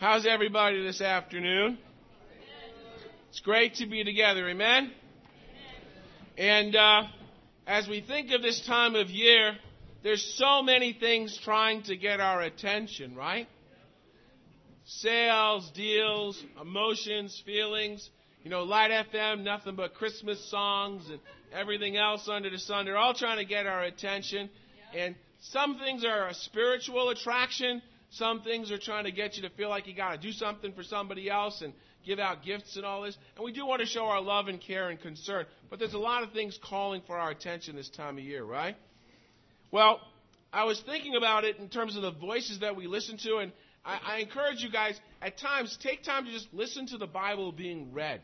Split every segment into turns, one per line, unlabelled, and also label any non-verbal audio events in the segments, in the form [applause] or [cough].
How's everybody this afternoon? It's great to be together, amen? And uh, as we think of this time of year, there's so many things trying to get our attention, right? Sales, deals, emotions, feelings. You know, Lite FM, nothing but Christmas songs and everything else under the sun. They're all trying to get our attention. And some things are a spiritual attraction. Some things are trying to get you to feel like you got to do something for somebody else and give out gifts and all this. And we do want to show our love and care and concern. But there's a lot of things calling for our attention this time of year, right? Well, I was thinking about it in terms of the voices that we listen to, and I, I encourage you guys at times take time to just listen to the Bible being read.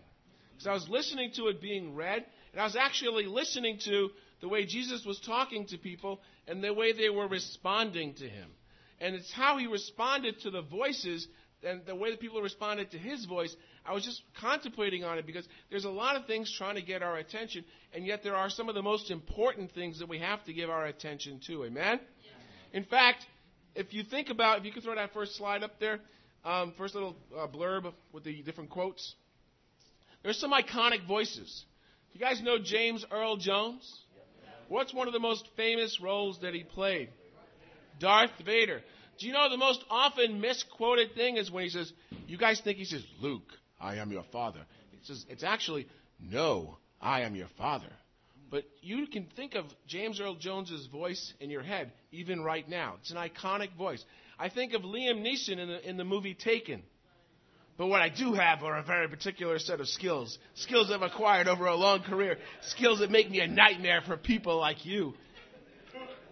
Because I was listening to it being read, and I was actually listening to the way Jesus was talking to people and the way they were responding to him. And it's how he responded to the voices and the way that people responded to his voice. I was just contemplating on it because there's a lot of things trying to get our attention, and yet there are some of the most important things that we have to give our attention to. Amen? In fact, if you think about, if you could throw that first slide up there, um, first little uh, blurb with the different quotes. There's some iconic voices. You guys know James Earl Jones? What's one of the most famous roles that he played? Darth Vader. Do you know the most often misquoted thing is when he says, You guys think he says, Luke, I am your father. It says, It's actually, No, I am your father. But you can think of James Earl Jones's voice in your head, even right now. It's an iconic voice. I think of Liam Neeson in the, in the movie Taken. But what I do have are a very particular set of skills. Skills I've acquired over a long career. Skills that make me a nightmare for people like you.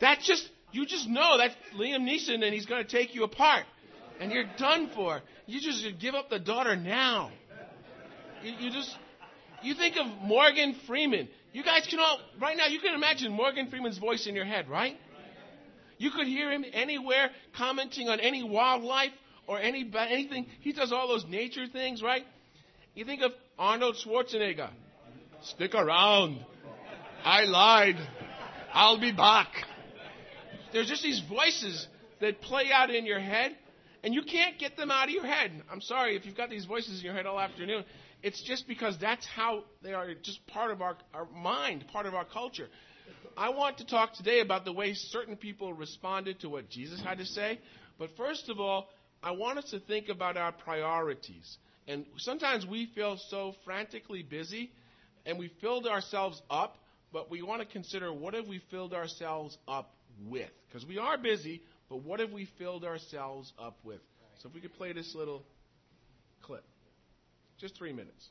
That just, you just know that's Liam Neeson and he's going to take you apart. And you're done for. You just give up the daughter now. You, you just, you think of Morgan Freeman. You guys can all, right now, you can imagine Morgan Freeman's voice in your head, right? You could hear him anywhere commenting on any wildlife or any anything. He does all those nature things, right? You think of Arnold Schwarzenegger. Stick around. I lied. I'll be back. There's just these voices that play out in your head, and you can't get them out of your head. I'm sorry if you've got these voices in your head all afternoon. It's just because that's how they are just part of our, our mind, part of our culture. I want to talk today about the way certain people responded to what Jesus had to say. But first of all, I want us to think about our priorities. And sometimes we feel so frantically busy and we filled ourselves up, but we want to consider what have we filled ourselves up with? Because we are busy, but what have we filled ourselves up with? So if we could play this little clip. Just three minutes.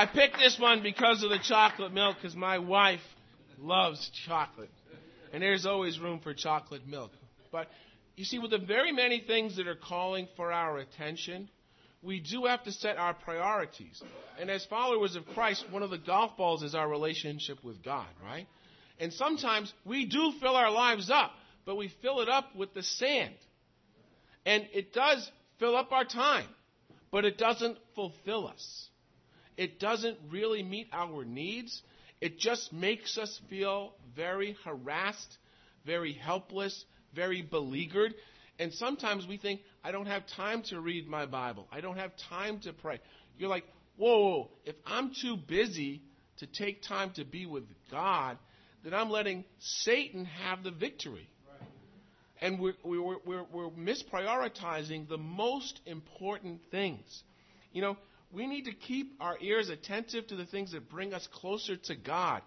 I picked this one because of the chocolate milk, because my wife loves chocolate. And there's always room for chocolate milk. But you see, with the very many things that are calling for our attention, we do have to set our priorities. And as followers of Christ, one of the golf balls is our relationship with God, right? And sometimes we do fill our lives up, but we fill it up with the sand. And it does fill up our time, but it doesn't fulfill us. It doesn't really meet our needs. It just makes us feel very harassed, very helpless, very beleaguered. And sometimes we think, I don't have time to read my Bible. I don't have time to pray. You're like, whoa, whoa, if I'm too busy to take time to be with God, then I'm letting Satan have the victory. And we're, we're, we're, we're misprioritizing the most important things. You know, we need to keep our ears attentive to the things that bring us closer to God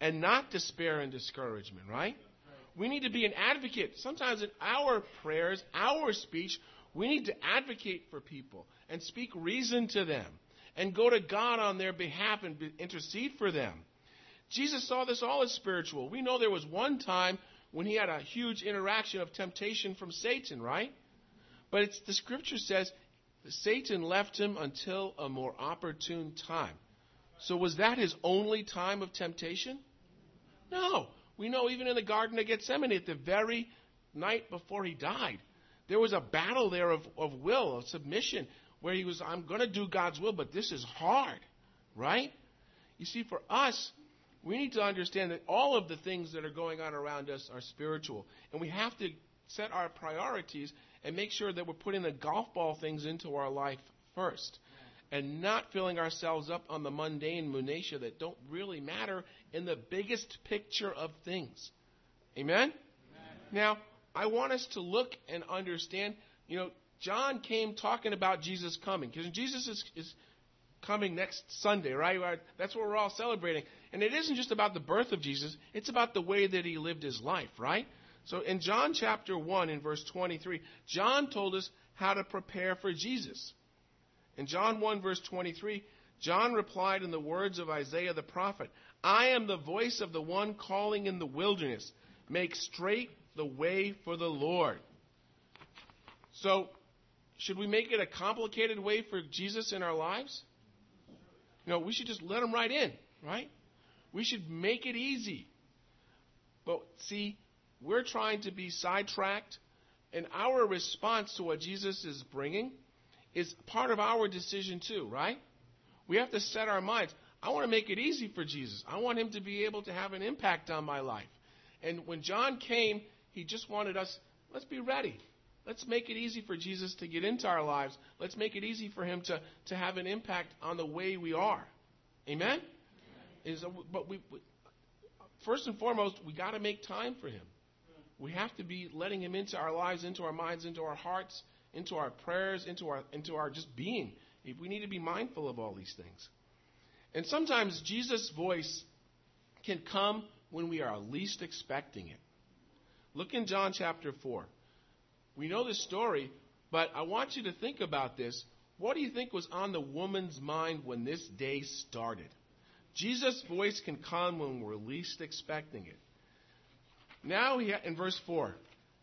and not despair and discouragement, right? We need to be an advocate. Sometimes in our prayers, our speech, we need to advocate for people and speak reason to them and go to God on their behalf and intercede for them. Jesus saw this all as spiritual. We know there was one time when he had a huge interaction of temptation from Satan, right? But the scripture says Satan left him until a more opportune time. So was that his only time of temptation? No. We know even in the Garden of Gethsemane, at the very night before he died, there was a battle there of, of will, of submission, where he was, I'm going to do God's will, but this is hard, right? You see, for us, we need to understand that all of the things that are going on around us are spiritual. And we have to set our priorities and make sure that we're putting the golf ball things into our life first and not filling ourselves up on the mundane minutiae that don't really matter in the biggest picture of things. Amen? Amen? Now, I want us to look and understand, you know, John came talking about Jesus coming because Jesus is, is coming next Sunday, right? That's what we're all celebrating. And it isn't just about the birth of Jesus, it's about the way that he lived his life, right? So in John chapter 1, in verse 23, John told us how to prepare for Jesus. In John 1, verse 23, John replied in the words of Isaiah the prophet I am the voice of the one calling in the wilderness, make straight the way for the Lord. So, should we make it a complicated way for Jesus in our lives? No, we should just let him right in, right? We should make it easy. But see, we're trying to be sidetracked, and our response to what Jesus is bringing is part of our decision too, right? We have to set our minds. I want to make it easy for Jesus. I want him to be able to have an impact on my life. And when John came, he just wanted us, let's be ready. Let's make it easy for Jesus to get into our lives. Let's make it easy for him to, to have an impact on the way we are. Amen? Is, but we, first and foremost, we got to make time for him. We have to be letting him into our lives, into our minds, into our hearts, into our prayers, into our, into our just being. We need to be mindful of all these things. And sometimes Jesus' voice can come when we are least expecting it. Look in John chapter 4. We know this story, but I want you to think about this. What do you think was on the woman's mind when this day started? Jesus' voice can come when we're least expecting it. Now he in verse 4.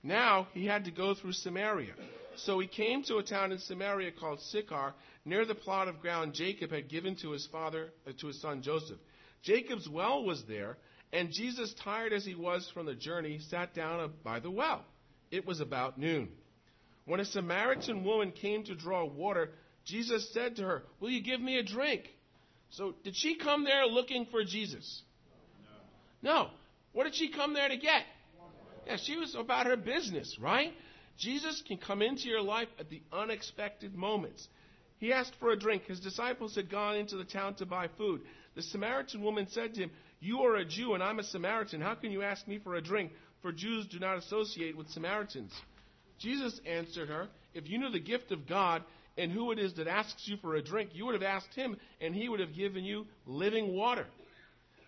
Now he had to go through Samaria. So he came to a town in Samaria called Sychar, near the plot of ground Jacob had given to his father, uh, to his son Joseph. Jacob's well was there, and Jesus, tired as he was from the journey, sat down by the well. It was about noon. When a Samaritan woman came to draw water, Jesus said to her, Will you give me a drink? So, did she come there looking for Jesus? No. no. What did she come there to get? Yeah, she was about her business, right? Jesus can come into your life at the unexpected moments. He asked for a drink. His disciples had gone into the town to buy food. The Samaritan woman said to him, You are a Jew and I'm a Samaritan. How can you ask me for a drink? For Jews do not associate with Samaritans. Jesus answered her, If you knew the gift of God and who it is that asks you for a drink, you would have asked him, and he would have given you living water.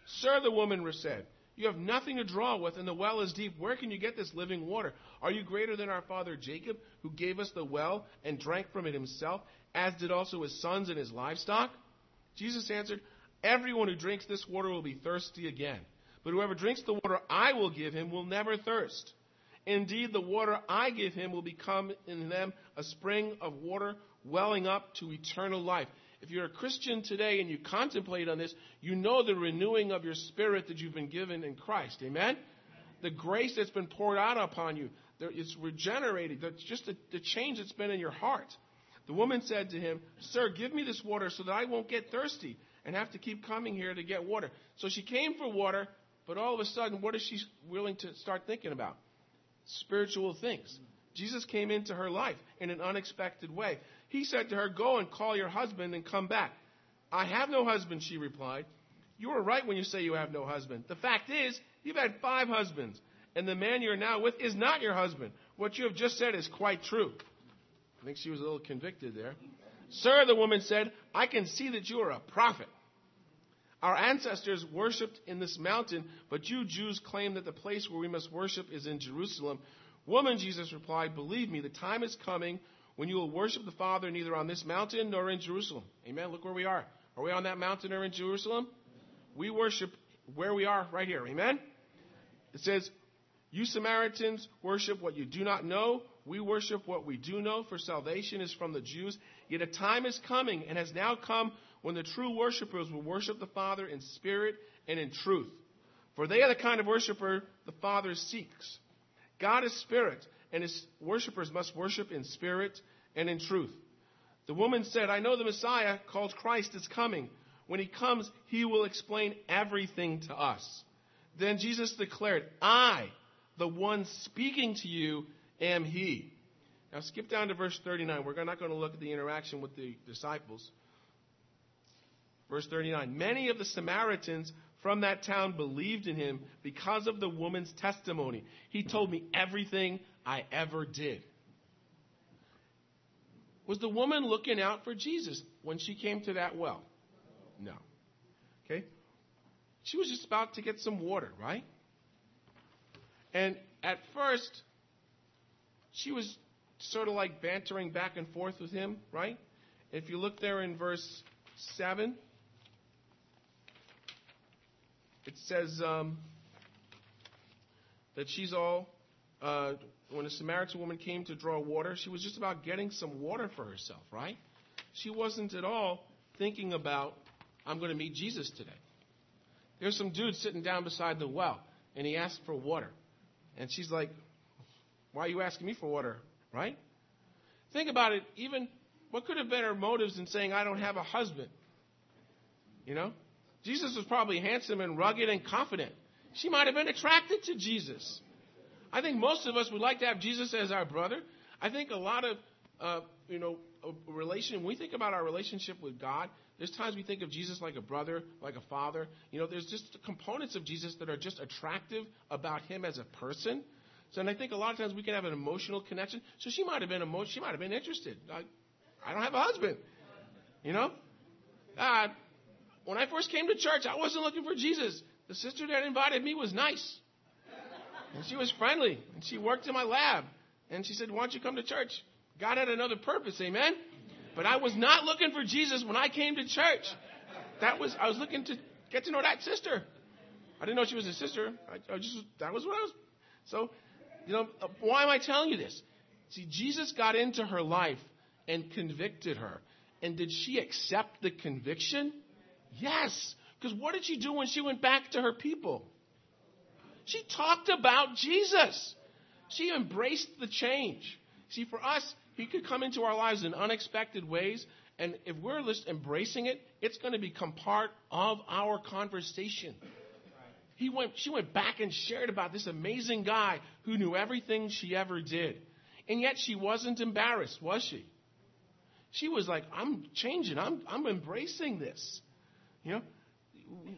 Sir, the woman said, You have nothing to draw with, and the well is deep. Where can you get this living water? Are you greater than our father Jacob, who gave us the well and drank from it himself, as did also his sons and his livestock? Jesus answered, Everyone who drinks this water will be thirsty again. But whoever drinks the water I will give him will never thirst. Indeed, the water I give him will become in them a spring of water welling up to eternal life. If you're a Christian today and you contemplate on this, you know the renewing of your spirit that you've been given in Christ. Amen? The grace that's been poured out upon you, it's regenerated. That's just the, the change that's been in your heart. The woman said to him, Sir, give me this water so that I won't get thirsty and have to keep coming here to get water. So she came for water, but all of a sudden, what is she willing to start thinking about? Spiritual things. Jesus came into her life in an unexpected way. He said to her, Go and call your husband and come back. I have no husband, she replied. You are right when you say you have no husband. The fact is, you've had five husbands, and the man you're now with is not your husband. What you have just said is quite true. I think she was a little convicted there. Sir, the woman said, I can see that you are a prophet. Our ancestors worshipped in this mountain, but you Jews claim that the place where we must worship is in Jerusalem. Woman, Jesus replied, believe me, the time is coming when you will worship the Father neither on this mountain nor in Jerusalem. Amen. Look where we are. Are we on that mountain or in Jerusalem? We worship where we are right here. Amen. It says, You Samaritans worship what you do not know. We worship what we do know, for salvation is from the Jews. Yet a time is coming and has now come when the true worshippers will worship the Father in spirit and in truth. For they are the kind of worshiper the Father seeks. God is spirit, and his worshippers must worship in spirit and in truth. The woman said, I know the Messiah, called Christ, is coming. When he comes, he will explain everything to us. Then Jesus declared, I, the one speaking to you, am he. Now skip down to verse 39. We're not going to look at the interaction with the disciples. Verse 39 Many of the Samaritans from that town believed in him because of the woman's testimony. He told me everything I ever did. Was the woman looking out for Jesus when she came to that well? No. Okay? She was just about to get some water, right? And at first, she was sort of like bantering back and forth with him, right? If you look there in verse 7, it says um, that she's all, uh, when a Samaritan woman came to draw water, she was just about getting some water for herself, right? She wasn't at all thinking about, I'm going to meet Jesus today. There's some dude sitting down beside the well, and he asked for water. And she's like, Why are you asking me for water? Right? Think about it. Even what could have been her motives in saying, I don't have a husband? You know? Jesus was probably handsome and rugged and confident. She might have been attracted to Jesus. I think most of us would like to have Jesus as our brother. I think a lot of, uh, you know, a relation. When we think about our relationship with God, there's times we think of Jesus like a brother, like a father. You know, there's just components of Jesus that are just attractive about him as a person. So, and I think a lot of times we can have an emotional connection. So she might have been emo- she might have been interested. I, I don't have a husband. You know, uh, when I first came to church, I wasn't looking for Jesus. The sister that invited me was nice. And she was friendly. And she worked in my lab. And she said, Why don't you come to church? God had another purpose, amen? But I was not looking for Jesus when I came to church. That was I was looking to get to know that sister. I didn't know she was a sister. I, I just that was what I was. So, you know, uh, why am I telling you this? See, Jesus got into her life and convicted her. And did she accept the conviction? Yes. Because what did she do when she went back to her people? She talked about Jesus. She embraced the change. See, for us, He could come into our lives in unexpected ways. And if we're just embracing it, it's going to become part of our conversation. He went, she went back and shared about this amazing guy who knew everything she ever did. And yet she wasn't embarrassed, was she? She was like, I'm changing. I'm, I'm embracing this. You know,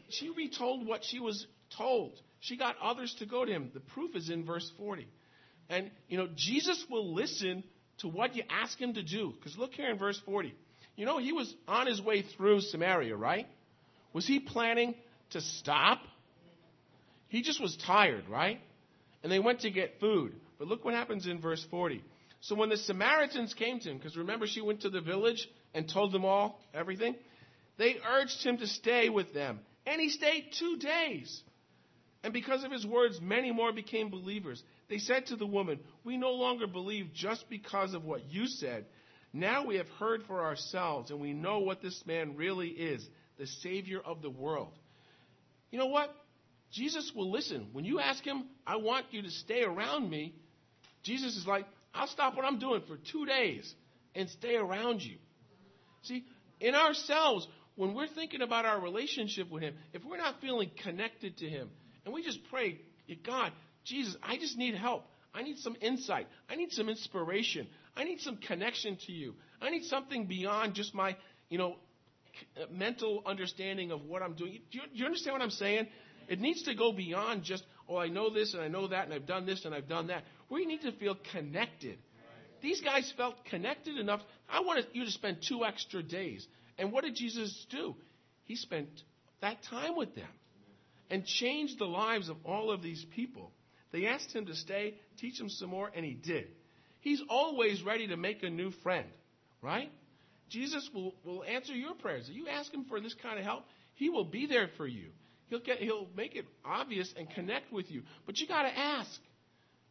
she retold what she was told. She got others to go to him. The proof is in verse 40. And, you know, Jesus will listen to what you ask him to do. Because look here in verse 40. You know, he was on his way through Samaria, right? Was he planning to stop? He just was tired, right? And they went to get food. But look what happens in verse 40. So when the Samaritans came to him, because remember she went to the village and told them all everything, They urged him to stay with them, and he stayed two days. And because of his words, many more became believers. They said to the woman, We no longer believe just because of what you said. Now we have heard for ourselves, and we know what this man really is the Savior of the world. You know what? Jesus will listen. When you ask him, I want you to stay around me, Jesus is like, I'll stop what I'm doing for two days and stay around you. See, in ourselves, when we're thinking about our relationship with Him, if we're not feeling connected to Him, and we just pray, God, Jesus, I just need help. I need some insight. I need some inspiration. I need some connection to you. I need something beyond just my, you know, mental understanding of what I'm doing. Do you, do you understand what I'm saying? It needs to go beyond just, oh, I know this and I know that and I've done this and I've done that. We need to feel connected. These guys felt connected enough. I wanted you to spend two extra days. And what did Jesus do? He spent that time with them and changed the lives of all of these people. They asked him to stay, teach them some more, and he did. He's always ready to make a new friend, right? Jesus will, will answer your prayers. If you ask him for this kind of help, he will be there for you. He'll get he'll make it obvious and connect with you. But you got to ask.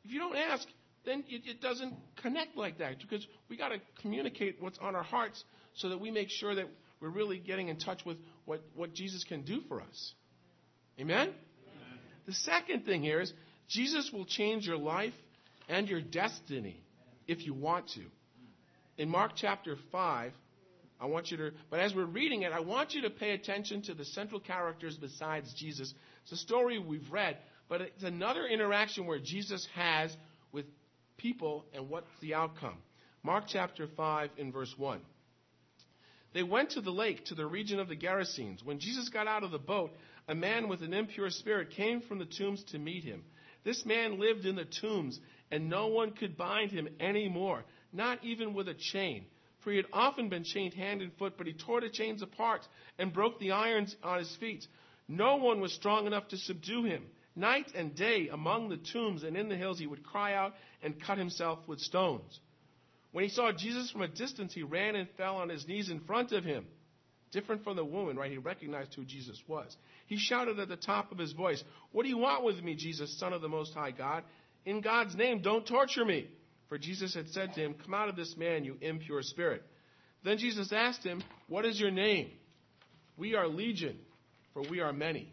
If you don't ask, then it, it doesn't connect like that because we got to communicate what's on our hearts so that we make sure that we're really getting in touch with what, what Jesus can do for us. Amen? Amen? The second thing here is Jesus will change your life and your destiny if you want to. In Mark chapter 5, I want you to, but as we're reading it, I want you to pay attention to the central characters besides Jesus. It's a story we've read, but it's another interaction where Jesus has with people and what's the outcome. Mark chapter 5 in verse 1. They went to the lake, to the region of the Gerasenes. When Jesus got out of the boat, a man with an impure spirit came from the tombs to meet him. This man lived in the tombs, and no one could bind him any more, not even with a chain. For he had often been chained hand and foot, but he tore the chains apart and broke the irons on his feet. No one was strong enough to subdue him. Night and day among the tombs and in the hills he would cry out and cut himself with stones. When he saw Jesus from a distance, he ran and fell on his knees in front of him. Different from the woman, right? He recognized who Jesus was. He shouted at the top of his voice, What do you want with me, Jesus, Son of the Most High God? In God's name, don't torture me. For Jesus had said to him, Come out of this man, you impure spirit. Then Jesus asked him, What is your name? We are legion, for we are many.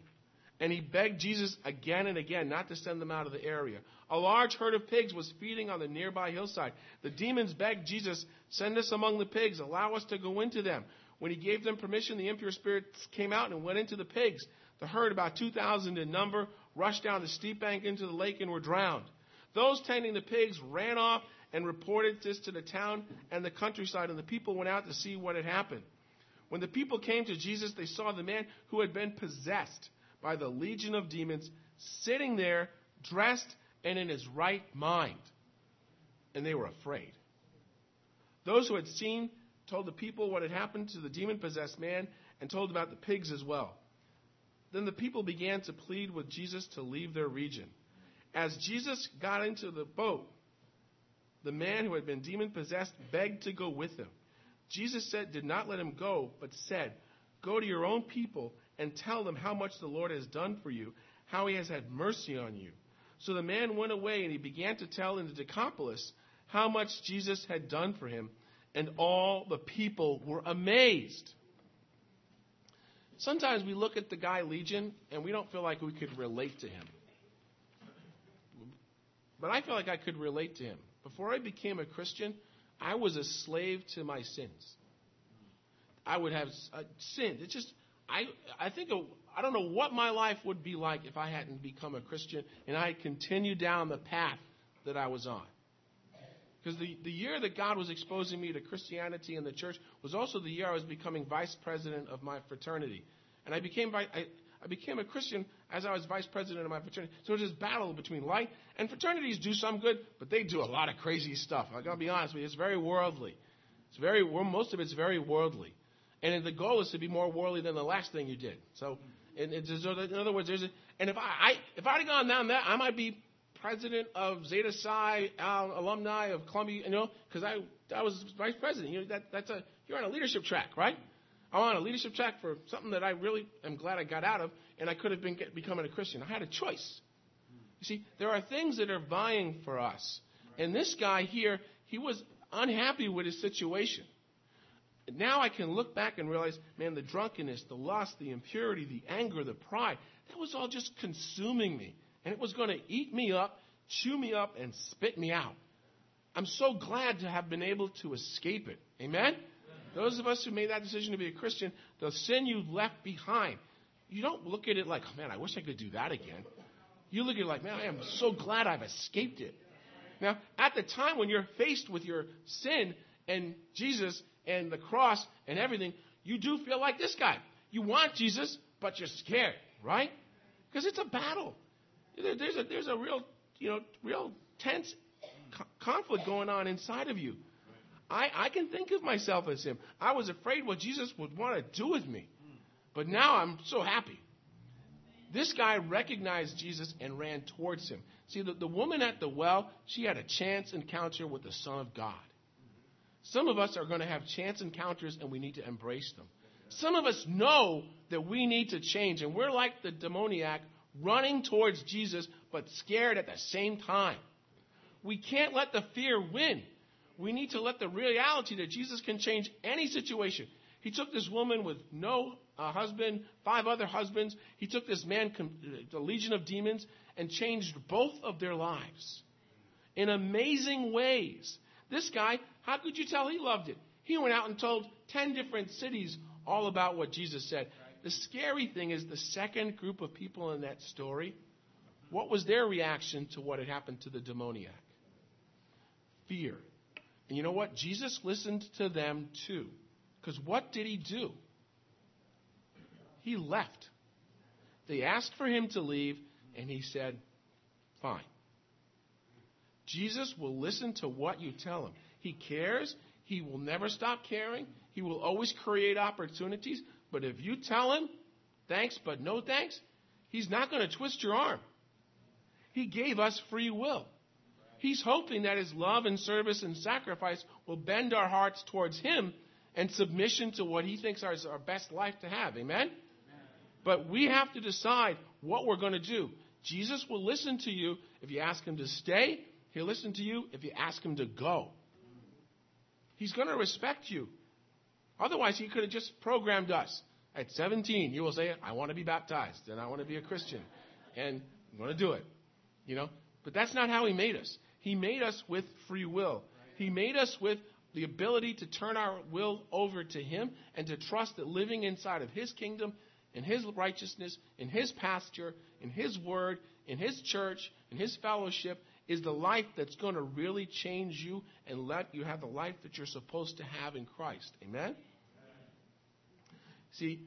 And he begged Jesus again and again not to send them out of the area. A large herd of pigs was feeding on the nearby hillside. The demons begged Jesus, Send us among the pigs, allow us to go into them. When he gave them permission, the impure spirits came out and went into the pigs. The herd, about 2,000 in number, rushed down the steep bank into the lake and were drowned. Those tending the pigs ran off and reported this to the town and the countryside, and the people went out to see what had happened. When the people came to Jesus, they saw the man who had been possessed by the legion of demons sitting there, dressed and in his right mind. And they were afraid. Those who had seen told the people what had happened to the demon possessed man and told about the pigs as well. Then the people began to plead with Jesus to leave their region. As Jesus got into the boat, the man who had been demon possessed begged to go with him. Jesus said, did not let him go, but said, Go to your own people and tell them how much the Lord has done for you, how he has had mercy on you. So the man went away and he began to tell in the Decapolis how much Jesus had done for him, and all the people were amazed. Sometimes we look at the guy Legion and we don't feel like we could relate to him. But I feel like I could relate to him. Before I became a Christian, I was a slave to my sins. I would have uh, sinned. It's just I I think of, I don't know what my life would be like if I hadn't become a Christian and I had continued down the path that I was on. Because the, the year that God was exposing me to Christianity and the church was also the year I was becoming vice president of my fraternity. And I became I, I became a Christian as I was vice president of my fraternity. So it was this battle between light and fraternities do some good, but they do a lot of crazy stuff. I gotta be honest with you, it's very worldly. It's very most of it's very worldly, and the goal is to be more worldly than the last thing you did. So, in, in other words, there's a, and if I, I if I'd have gone down that, I might be president of Zeta Psi uh, alumni of Columbia, you know, because I I was vice president. You know, that that's a you're on a leadership track, right? I'm on a leadership track for something that I really am glad I got out of, and I could have been get, becoming a Christian. I had a choice. You see, there are things that are vying for us. And this guy here, he was unhappy with his situation. Now I can look back and realize, man, the drunkenness, the lust, the impurity, the anger, the pride, that was all just consuming me. And it was going to eat me up, chew me up, and spit me out. I'm so glad to have been able to escape it. Amen? Those of us who made that decision to be a Christian, the sin you left behind, you don't look at it like, oh, man, I wish I could do that again. You look at it like, man, I am so glad I've escaped it. Now, at the time when you're faced with your sin and Jesus and the cross and everything, you do feel like this guy. You want Jesus, but you're scared, right? Because it's a battle. There's a, there's a real, you know, real tense conflict going on inside of you. I, I can think of myself as him. I was afraid what Jesus would want to do with me. But now I'm so happy. This guy recognized Jesus and ran towards him. See, the, the woman at the well, she had a chance encounter with the Son of God. Some of us are going to have chance encounters and we need to embrace them. Some of us know that we need to change, and we're like the demoniac running towards Jesus but scared at the same time. We can't let the fear win. We need to let the reality that Jesus can change any situation. He took this woman with no uh, husband, five other husbands. He took this man, the legion of demons, and changed both of their lives in amazing ways. This guy, how could you tell he loved it? He went out and told 10 different cities all about what Jesus said. The scary thing is the second group of people in that story, what was their reaction to what had happened to the demoniac? Fear. And you know what? Jesus listened to them too. Because what did he do? He left. They asked for him to leave, and he said, Fine. Jesus will listen to what you tell him. He cares. He will never stop caring. He will always create opportunities. But if you tell him, thanks, but no thanks, he's not going to twist your arm. He gave us free will. He's hoping that his love and service and sacrifice will bend our hearts towards him and submission to what he thinks is our best life to have. Amen? Amen? But we have to decide what we're going to do. Jesus will listen to you if you ask him to stay. He'll listen to you if you ask him to go. He's going to respect you. Otherwise, he could have just programmed us. At 17, you will say, I want to be baptized and I want to be a Christian. And I'm going to do it. You know? But that's not how he made us. He made us with free will. He made us with the ability to turn our will over to Him and to trust that living inside of His kingdom, in His righteousness, in His pasture, in His word, in His church, in His fellowship is the life that's going to really change you and let you have the life that you're supposed to have in Christ. Amen? See,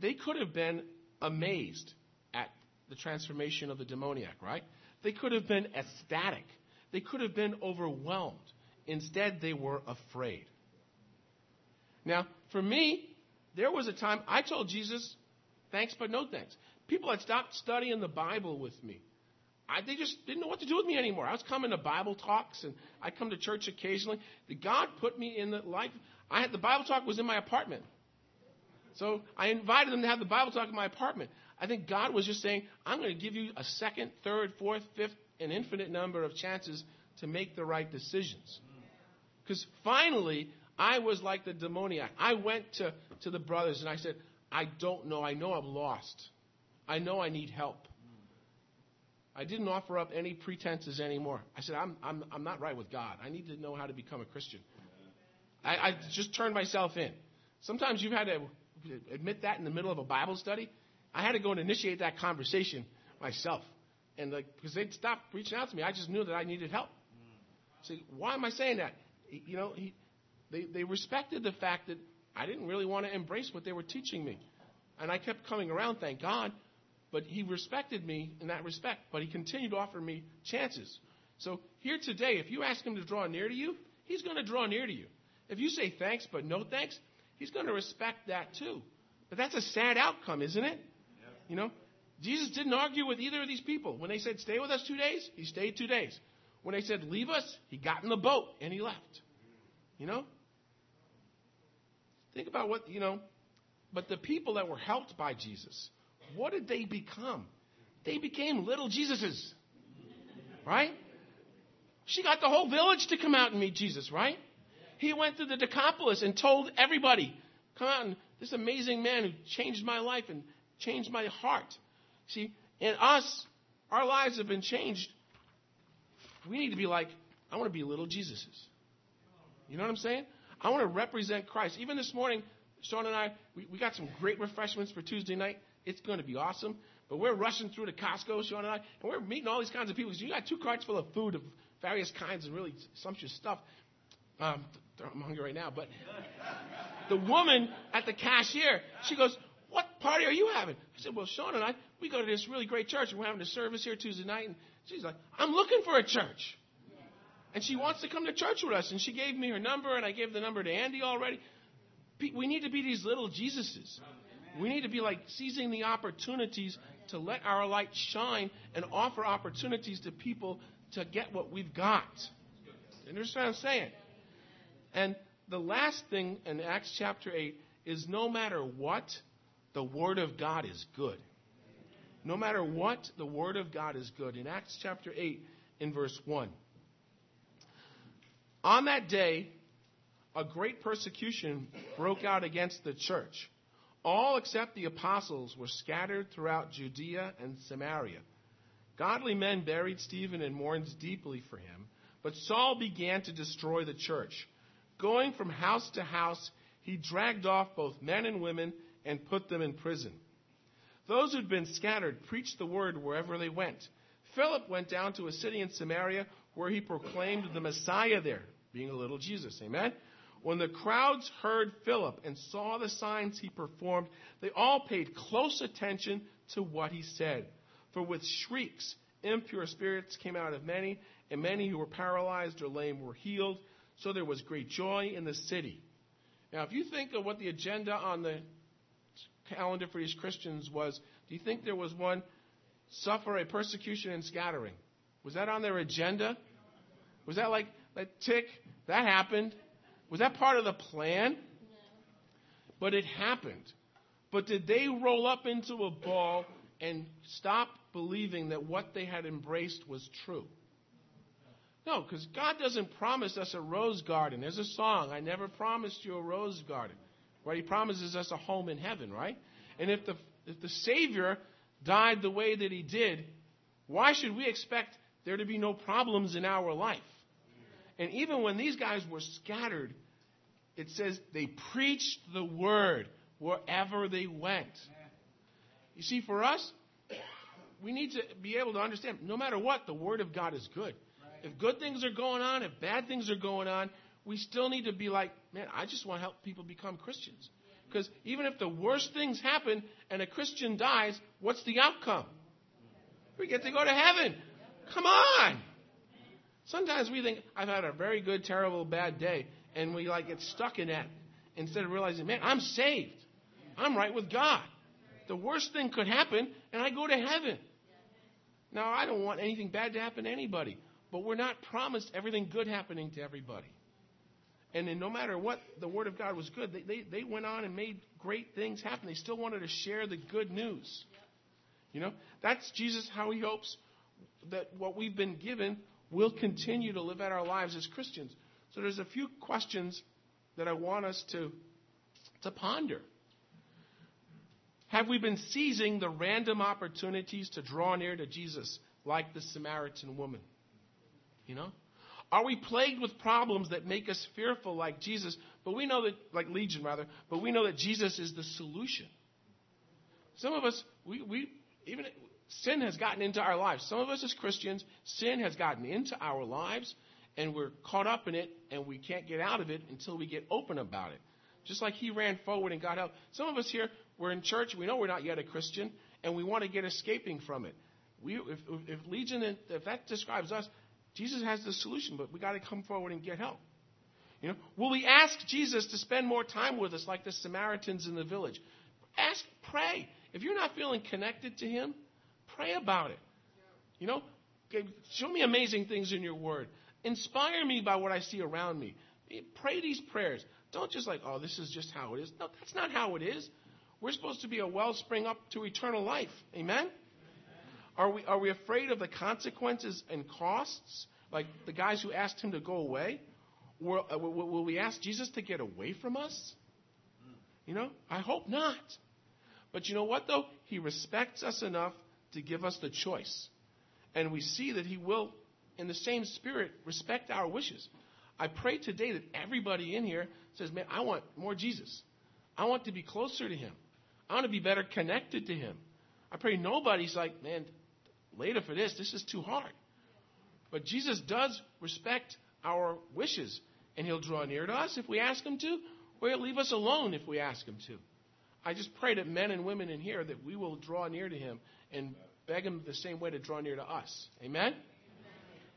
they could have been amazed at the transformation of the demoniac, right? They could have been ecstatic. They could have been overwhelmed. Instead, they were afraid. Now, for me, there was a time I told Jesus, thanks, but no thanks. People had stopped studying the Bible with me. I, they just didn't know what to do with me anymore. I was coming to Bible talks and I'd come to church occasionally. The God put me in the life. I had the Bible talk was in my apartment. So I invited them to have the Bible talk in my apartment. I think God was just saying, I'm going to give you a second, third, fourth, fifth, an infinite number of chances to make the right decisions. Because finally, I was like the demoniac. I went to, to the brothers and I said, I don't know. I know I'm lost. I know I need help. I didn't offer up any pretenses anymore. I said, I'm, I'm, I'm not right with God. I need to know how to become a Christian. I, I just turned myself in. Sometimes you've had to admit that in the middle of a Bible study. I had to go and initiate that conversation myself. And like, because they'd stop reaching out to me, I just knew that I needed help. See, why am I saying that? You know, he, they, they respected the fact that I didn't really want to embrace what they were teaching me. And I kept coming around, thank God. But he respected me in that respect. But he continued to offer me chances. So here today, if you ask him to draw near to you, he's going to draw near to you. If you say thanks but no thanks, he's going to respect that too. But that's a sad outcome, isn't it? You know, Jesus didn't argue with either of these people. When they said, stay with us two days, he stayed two days. When they said, leave us, he got in the boat and he left. You know? think about what, you know, but the people that were helped by Jesus, what did they become? They became little Jesuses. Right? She got the whole village to come out and meet Jesus, right? He went to the Decapolis and told everybody, come out and this amazing man who changed my life and changed my heart. See, in us, our lives have been changed. We need to be like, I want to be little Jesuses. You know what I'm saying? I want to represent Christ. Even this morning, Sean and I, we, we got some great refreshments for Tuesday night. It's going to be awesome. But we're rushing through to Costco, Sean and I, and we're meeting all these kinds of people. You got two carts full of food of various kinds and really sumptuous stuff. Um, I'm hungry right now, but [laughs] the woman at the cashier, she goes, "What party are you having?" I said, "Well, Sean and I, we go to this really great church, and we're having a service here Tuesday night." And she's like, "I'm looking for a church." And she wants to come to church with us. And she gave me her number, and I gave the number to Andy already. We need to be these little Jesuses. We need to be like seizing the opportunities to let our light shine and offer opportunities to people to get what we've got. You understand what I'm saying? And the last thing in Acts chapter 8 is no matter what, the Word of God is good. No matter what, the Word of God is good. In Acts chapter 8, in verse 1. On that day, a great persecution broke out against the church. All except the apostles were scattered throughout Judea and Samaria. Godly men buried Stephen and mourned deeply for him, but Saul began to destroy the church. Going from house to house, he dragged off both men and women and put them in prison. Those who'd been scattered preached the word wherever they went. Philip went down to a city in Samaria where he proclaimed the Messiah there being a little Jesus. Amen? When the crowds heard Philip and saw the signs he performed, they all paid close attention to what he said. For with shrieks, impure spirits came out of many, and many who were paralyzed or lame were healed. So there was great joy in the city. Now, if you think of what the agenda on the calendar for these Christians was, do you think there was one suffer a persecution and scattering? Was that on their agenda? Was that like that tick that happened. Was that part of the plan? No. But it happened. But did they roll up into a ball and stop believing that what they had embraced was true? No, because God doesn't promise us a rose garden. There's a song, I never promised you a rose garden. Right? He promises us a home in heaven, right? And if the if the Savior died the way that he did, why should we expect there to be no problems in our life? And even when these guys were scattered, it says they preached the word wherever they went. You see, for us, we need to be able to understand no matter what, the word of God is good. If good things are going on, if bad things are going on, we still need to be like, man, I just want to help people become Christians. Because even if the worst things happen and a Christian dies, what's the outcome? We get to go to heaven. Come on. Sometimes we think, I've had a very good, terrible, bad day, and we like get stuck in that instead of realizing, man, I'm saved. I'm right with God. The worst thing could happen, and I go to heaven. Now, I don't want anything bad to happen to anybody, but we're not promised everything good happening to everybody. And then no matter what, the Word of God was good. They, they, they went on and made great things happen. They still wanted to share the good news. You know, that's Jesus, how he hopes that what we've been given we'll continue to live out our lives as Christians. So there's a few questions that I want us to, to ponder. Have we been seizing the random opportunities to draw near to Jesus like the Samaritan woman? You know? Are we plagued with problems that make us fearful like Jesus, but we know that, like Legion rather, but we know that Jesus is the solution? Some of us, we, we even sin has gotten into our lives. Some of us as Christians, sin has gotten into our lives, and we're caught up in it, and we can't get out of it until we get open about it. Just like he ran forward and got help. Some of us here, we're in church, we know we're not yet a Christian, and we want to get escaping from it. We, if, if Legion, if that describes us, Jesus has the solution, but we got to come forward and get help. You know, will we ask Jesus to spend more time with us, like the Samaritans in the village? Ask, pray. If you're not feeling connected to Him, Pray about it. You know, show me amazing things in your word. Inspire me by what I see around me. Pray these prayers. don't just like, oh, this is just how it is. No, that's not how it is. We're supposed to be a wellspring up to eternal life. Amen? Are we, are we afraid of the consequences and costs? Like the guys who asked him to go away? Uh, will we ask Jesus to get away from us? You know, I hope not. But you know what, though? He respects us enough to give us the choice. And we see that He will, in the same spirit, respect our wishes. I pray today that everybody in here says, Man, I want more Jesus. I want to be closer to Him. I want to be better connected to Him. I pray nobody's like, Man, later for this, this is too hard. But Jesus does respect our wishes, and He'll draw near to us if we ask Him to, or He'll leave us alone if we ask Him to. I just pray that men and women in here that we will draw near to Him and beg Him the same way to draw near to us. Amen?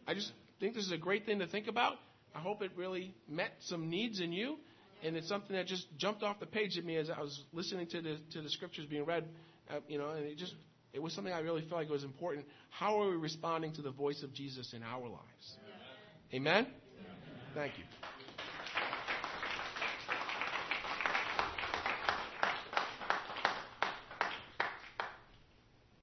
Amen. I just think this is a great thing to think about. I hope it really met some needs in you, and it's something that just jumped off the page at me as I was listening to the to the scriptures being read. Uh, you know, and it just it was something I really felt like was important. How are we responding to the voice of Jesus in our lives? Amen? Amen? Thank you.